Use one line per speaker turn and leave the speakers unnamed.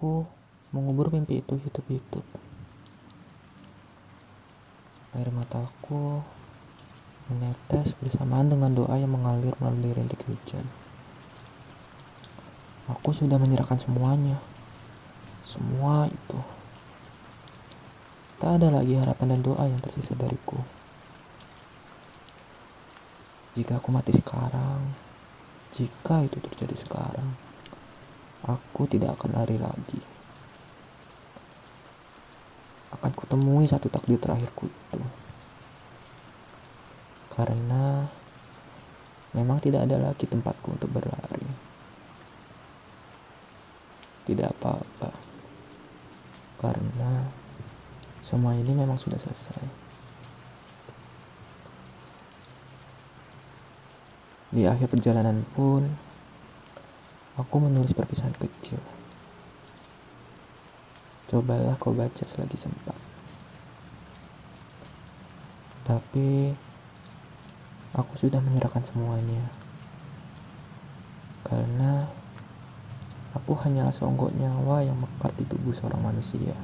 aku mengubur mimpi itu hidup-hidup. Air mataku menetes bersamaan dengan doa yang mengalir melalui rintik hujan. Aku sudah menyerahkan semuanya. Semua itu. Tak ada lagi harapan dan doa yang tersisa dariku. Jika aku mati sekarang, jika itu terjadi sekarang, aku tidak akan lari lagi. Akan kutemui satu takdir terakhirku itu. Karena memang tidak ada lagi tempatku untuk berlari. Tidak apa-apa. Karena semua ini memang sudah selesai. Di akhir perjalanan pun, aku menulis perpisahan kecil. Cobalah kau baca selagi sempat. Tapi, aku sudah menyerahkan semuanya. Karena, aku hanyalah seonggok nyawa yang mekar di tubuh seorang manusia.